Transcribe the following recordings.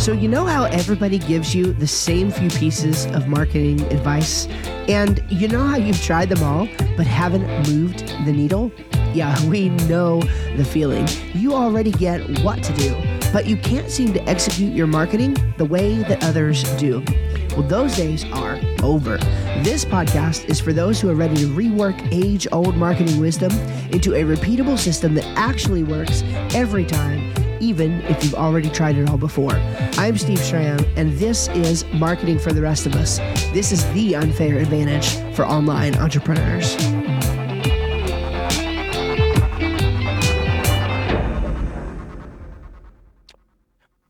So, you know how everybody gives you the same few pieces of marketing advice? And you know how you've tried them all but haven't moved the needle? Yeah, we know the feeling. You already get what to do, but you can't seem to execute your marketing the way that others do. Well, those days are over. This podcast is for those who are ready to rework age old marketing wisdom into a repeatable system that actually works every time even if you've already tried it all before. I'm Steve Schramm, and this is Marketing for the Rest of Us. This is the unfair advantage for online entrepreneurs.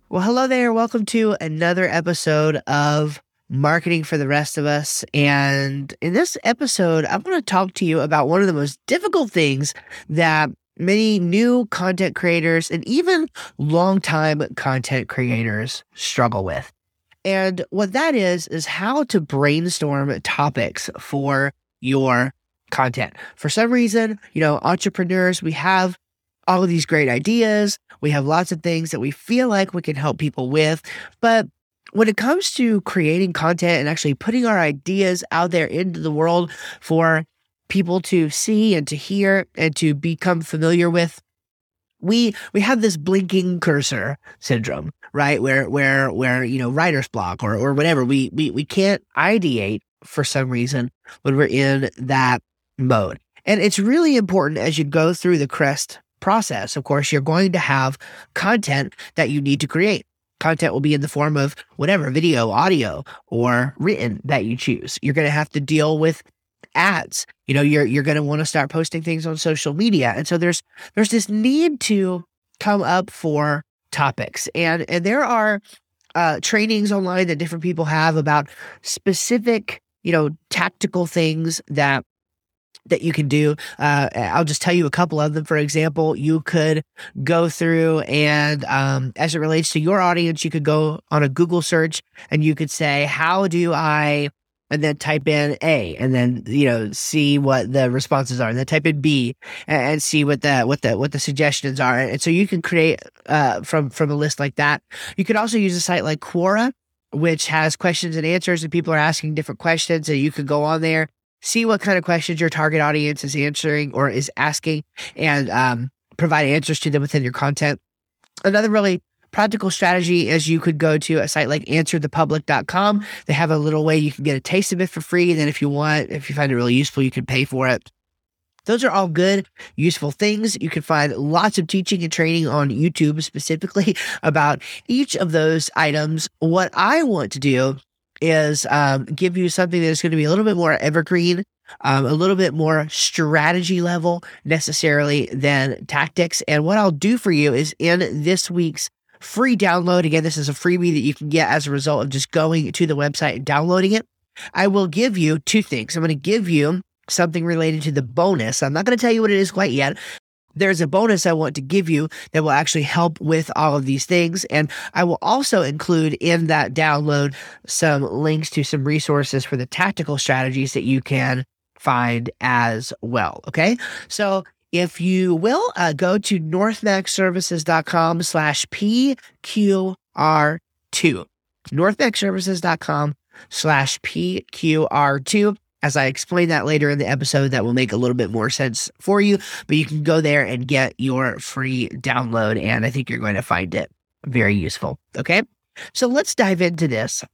Well, hello there. Welcome to another episode of Marketing for the Rest of Us. And in this episode, I'm going to talk to you about one of the most difficult things that many new content creators and even longtime content creators struggle with. And what that is, is how to brainstorm topics for your content. For some reason, you know, entrepreneurs, we have all of these great ideas. We have lots of things that we feel like we can help people with. But when it comes to creating content and actually putting our ideas out there into the world for people to see and to hear and to become familiar with. We we have this blinking cursor syndrome right? Where where where you know writer's block or or whatever. We we we can't ideate for some reason when we're in that mode. And it's really important as you go through the crest process of course you're going to have content that you need to create. Content will be in the form of whatever video audio or written that you choose. You're going to have to deal with ads. You know, you're you're going to want to start posting things on social media. And so there's there's this need to come up for topics. And and there are uh, trainings online that different people have about specific, you know, tactical things that that you can do. Uh, I'll just tell you a couple of them. For example, you could go through and, um, as it relates to your audience, you could go on a Google search and you could say, "How do I and then type in A and then you know see what the responses are and then type in B and, and see what the what the what the suggestions are and so you can create uh, from from a list like that. You could also use a site like Quora which has questions and answers and people are asking different questions and you could go on there see what kind of questions your target audience is answering or is asking and um, provide answers to them within your content. Another really practical strategy is you could go to a site like answerthepublic.com. They have a little way you can get a taste of it for free. And then if you want, if you find it really useful, you can pay for it. Those are all good, useful things. You can find lots of teaching and training on YouTube specifically about each of those items. What I want to do is um, give you something that's going to be a little bit more evergreen, um, a little bit more strategy level necessarily than tactics. And what I'll do for you is in this week's free download. Again, this is a freebie that you can get as a result of just going to the website and downloading it. I will give you two things. I'm going to give you something related to the bonus. I'm not going to tell you what it is quite yet. There's a bonus I want to give you that will actually help with all of these things. And I will also include in that download some links to some resources for the tactical strategies that you can find as well. Okay. So if you will, uh, go to northmacservices.com slash PQR2. northmacservices.com slash PQR2. As I explain that later in the episode, that will make a little bit more sense for you, but you can go there and get your free download, and I think you're going to find it very useful. Okay. So let's dive into this.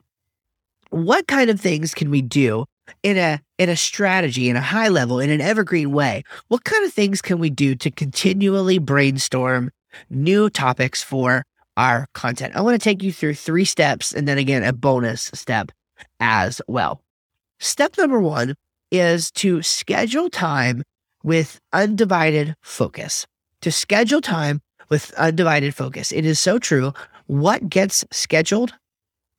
What kind of things can we do in a in a strategy in a high level in an evergreen way what kind of things can we do to continually brainstorm new topics for our content? I want to take you through three steps and then again a bonus step as well. Step number one is to schedule time with undivided focus. To schedule time with undivided focus. It is so true. What gets scheduled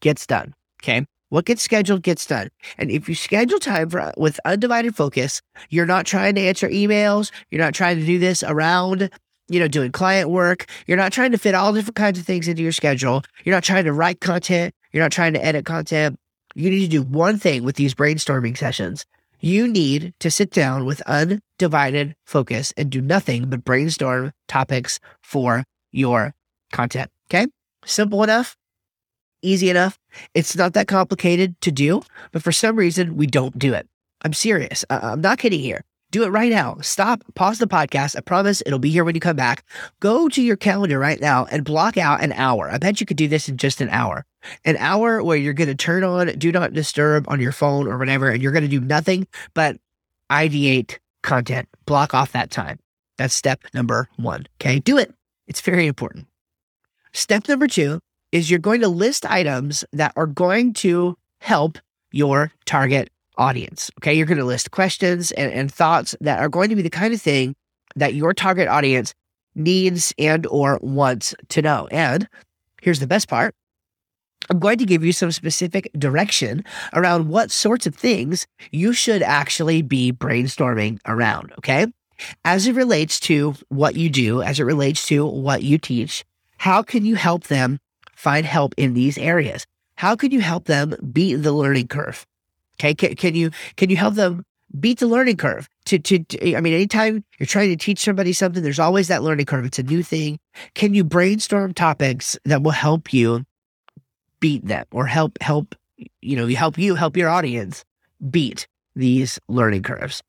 gets done okay what gets scheduled gets done. And if you schedule time for, with undivided focus, you're not trying to answer emails. You're not trying to do this around, you know, doing client work. You're not trying to fit all different kinds of things into your schedule. You're not trying to write content. You're not trying to edit content. You need to do one thing with these brainstorming sessions. You need to sit down with undivided focus and do nothing but brainstorm topics for your content. Okay. Simple enough. Easy enough. It's not that complicated to do, but for some reason, we don't do it. I'm serious. I'm not kidding here. Do it right now. Stop, pause the podcast. I promise it'll be here when you come back. Go to your calendar right now and block out an hour. I bet you could do this in just an hour. An hour where you're going to turn on do not disturb on your phone or whatever, and you're going to do nothing but ideate content. Block off that time. That's step number one. Okay. Do it. It's very important. Step number two is you're going to list items that are going to help your target audience. Okay. You're going to list questions and, and thoughts that are going to be the kind of thing that your target audience needs and or wants to know. And here's the best part. I'm going to give you some specific direction around what sorts of things you should actually be brainstorming around. Okay. As it relates to what you do, as it relates to what you teach, how can you help them find help in these areas? How can you help them beat the learning curve? Okay. Can, can you, can you help them beat the learning curve? To, to, to, I mean, anytime you're trying to teach somebody something, there's always that learning curve. It's a new thing. Can you brainstorm topics that will help you beat them or help, help, you know, help you help your audience beat these learning curves?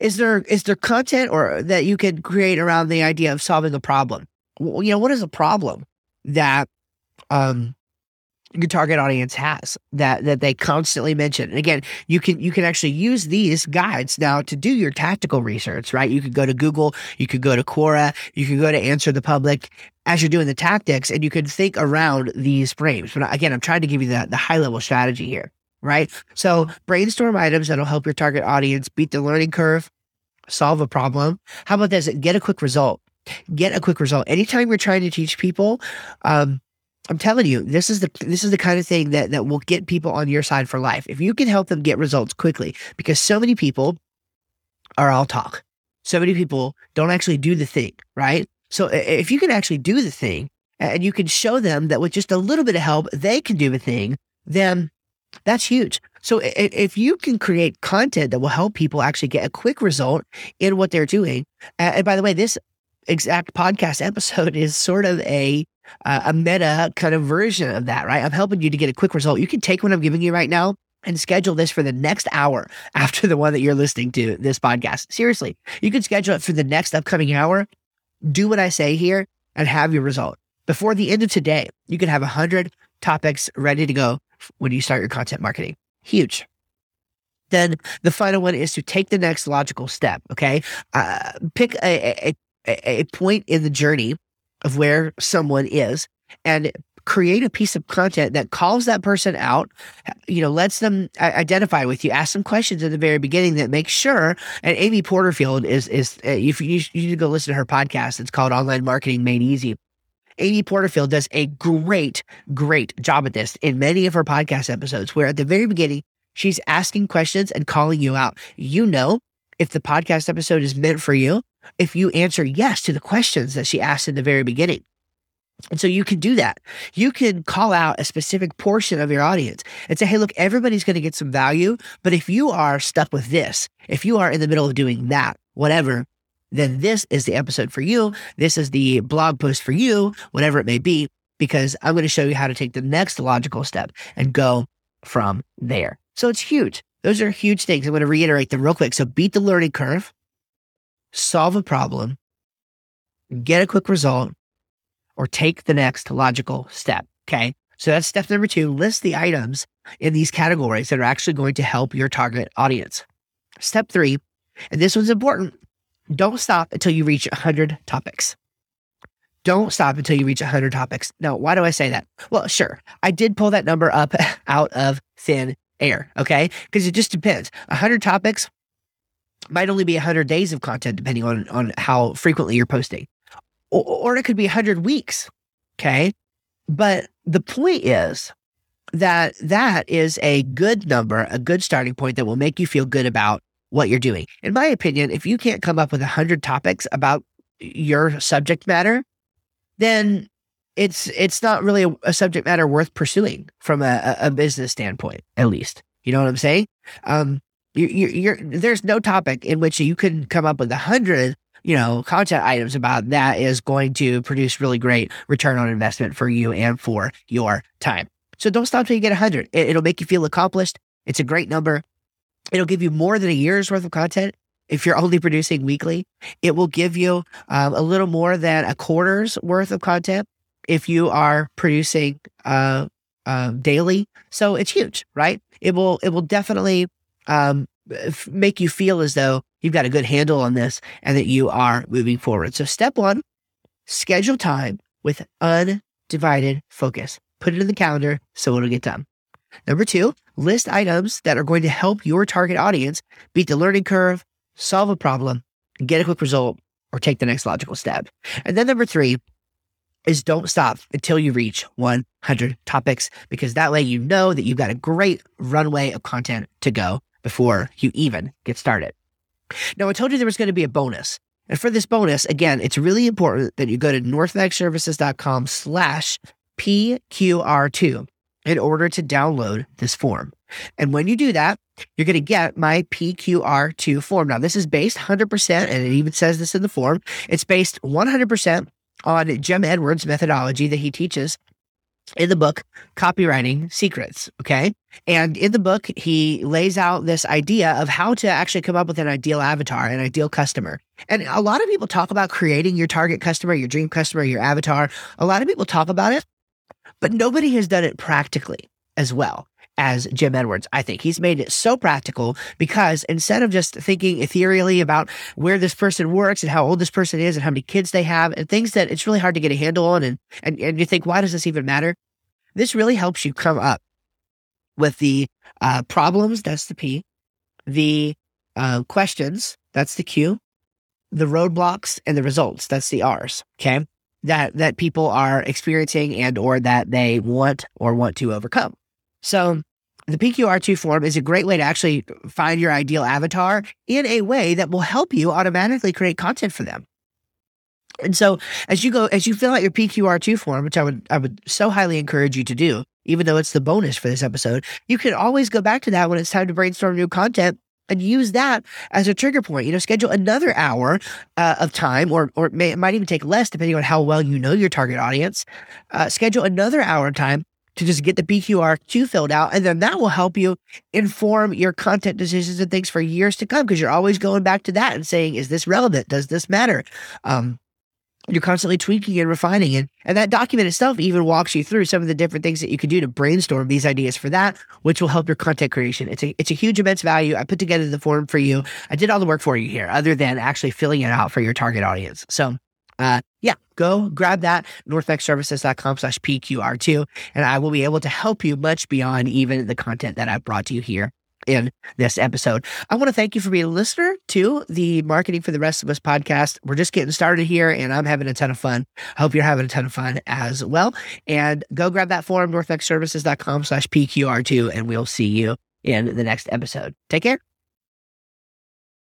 Is there, is there content or that you can create around the idea of solving a problem? Well, you know, what is a problem that, um, your target audience has that that they constantly mention. And again, you can you can actually use these guides now to do your tactical research, right? You could go to Google, you could go to Quora, you could go to Answer the Public as you're doing the tactics, and you can think around these frames. But again, I'm trying to give you the, the high level strategy here, right? So brainstorm items that'll help your target audience beat the learning curve, solve a problem. How about this? Get a quick result. Get a quick result. Anytime you're trying to teach people, um, I'm telling you, this is the this is the kind of thing that that will get people on your side for life. If you can help them get results quickly, because so many people are all talk. So many people don't actually do the thing, right? So if you can actually do the thing and you can show them that with just a little bit of help, they can do the thing, then that's huge. So if you can create content that will help people actually get a quick result in what they're doing, and by the way, this exact podcast episode is sort of a uh, a meta kind of version of that, right? I'm helping you to get a quick result. You can take what I'm giving you right now and schedule this for the next hour after the one that you're listening to this podcast. Seriously, you can schedule it for the next upcoming hour. Do what I say here and have your result. Before the end of today, you can have 100 topics ready to go when you start your content marketing. Huge. Then the final one is to take the next logical step. Okay. Uh, pick a, a, a point in the journey of where someone is and create a piece of content that calls that person out, you know, lets them identify with you, ask some questions at the very beginning that makes sure. And Amy Porterfield is, is, uh, if you, you need to go listen to her podcast, it's called Online Marketing Made Easy. Amy Porterfield does a great, great job at this in many of her podcast episodes, where at the very beginning, she's asking questions and calling you out. You know, if the podcast episode is meant for you, if you answer yes to the questions that she asked in the very beginning. And so you can do that. You can call out a specific portion of your audience and say, hey, look, everybody's going to get some value. But if you are stuck with this, if you are in the middle of doing that, whatever, then this is the episode for you. This is the blog post for you, whatever it may be, because I'm going to show you how to take the next logical step and go from there. So it's huge. Those are huge things. I'm going to reiterate them real quick. So beat the learning curve solve a problem, get a quick result, or take the next logical step. Okay. So that's step number two. List the items in these categories that are actually going to help your target audience. Step three, and this one's important don't stop until you reach 100 topics. Don't stop until you reach 100 topics. Now, why do I say that? Well, sure, I did pull that number up out of thin air, okay? Because it just depends. 100 topics, might only be 100 days of content depending on on how frequently you're posting. Or, or it could be 100 weeks okay? But the point is that that is a good number a good starting point that will make you feel good about what you're doing. In my opinion if you can't come up with 100 topics about your subject matter then it's it's not really a, a subject matter worth pursuing from a, a business standpoint at least. You know what i'm saying? Um you, you, you're, there's no topic in which you can come up with a hundred you know, content items about that is going to produce really great return on investment for you and for your time. So don't stop till you get 100. It, it'll make you feel accomplished. It's a great number. It'll give you more than a year's worth of content if you're only producing weekly. It will give you um, a little more than a quarter's worth of content if you are producing uh, uh, daily. So it's huge, right? It will it will definitely um, f- make you feel as though you've got a good handle on this and that you are moving forward. So step one, schedule time with undivided focus. Put it in the calendar so it'll get done. Number two, list items that are going to help your target audience beat the learning curve, solve a problem, get a quick result, or take the next logical step. And then number three is don't stop until you reach 100 topics, because that way you know that you've got a great runway of content to go before you even get started. Now, I told you there was going to be a bonus. And for this bonus, again, it's really important that you go to northmacservices.com slash PQR2 in order to download this form. And when you do that, you're going to get my PQR2 form. Now, this is based 100%, and it even says this in the form. It's based 100% on Jim Edwards' methodology that he teaches in the book copywriting secrets okay? And in the book he lays out this idea of how to actually come up with an ideal avatar an ideal customer. And a lot of people talk about creating your target customer your dream customer your avatar. A lot of people talk about it but nobody has done it practically as well as Jim Edwards. I think he's made it so practical because instead of just thinking ethereally about where this person works and how old this person is and how many kids they have and things that it's really hard to get a handle on and and, and you think, why does this even matter? This really helps you come up with the uh, problems, that's the P, the uh, questions, that's the Q, the roadblocks, and the results, that's the R's. Okay. That that people are experiencing and or that they want or want to overcome. So the PQR2 form is a great way to actually find your ideal avatar in a way that will help you automatically create content for them. And so as you go, as you fill out your PQR2 form, which I would, I would so highly encourage you to do, even though it's the bonus for this episode, you can always go back to that when it's time to brainstorm new content and use that as a trigger point. You know, schedule another hour uh, of time, or or it, may, it might even take less depending on how well you know your target audience. Uh, schedule another hour of time to just get the PQR2 filled out. And then that will help you inform your content decisions and things for years to come because you're always going back to that and saying, is this relevant? Does this matter? Um, you're constantly tweaking and refining it. And that document itself even walks you through some of the different things that you could do to brainstorm these ideas for that, which will help your content creation. It's a it's a huge immense value. I put together the form for you. I did all the work for you here, other than actually filling it out for your target audience. So uh, yeah, go grab that, northmacservices.com slash PQR2, and I will be able to help you much beyond even the content that I've brought to you here in this episode. I want to thank you for being a listener to the Marketing for the Rest of Us podcast. We're just getting started here, and I'm having a ton of fun. I hope you're having a ton of fun as well. And go grab that form, northmacservices.com slash PQR2, and we'll see you in the next episode. Take care.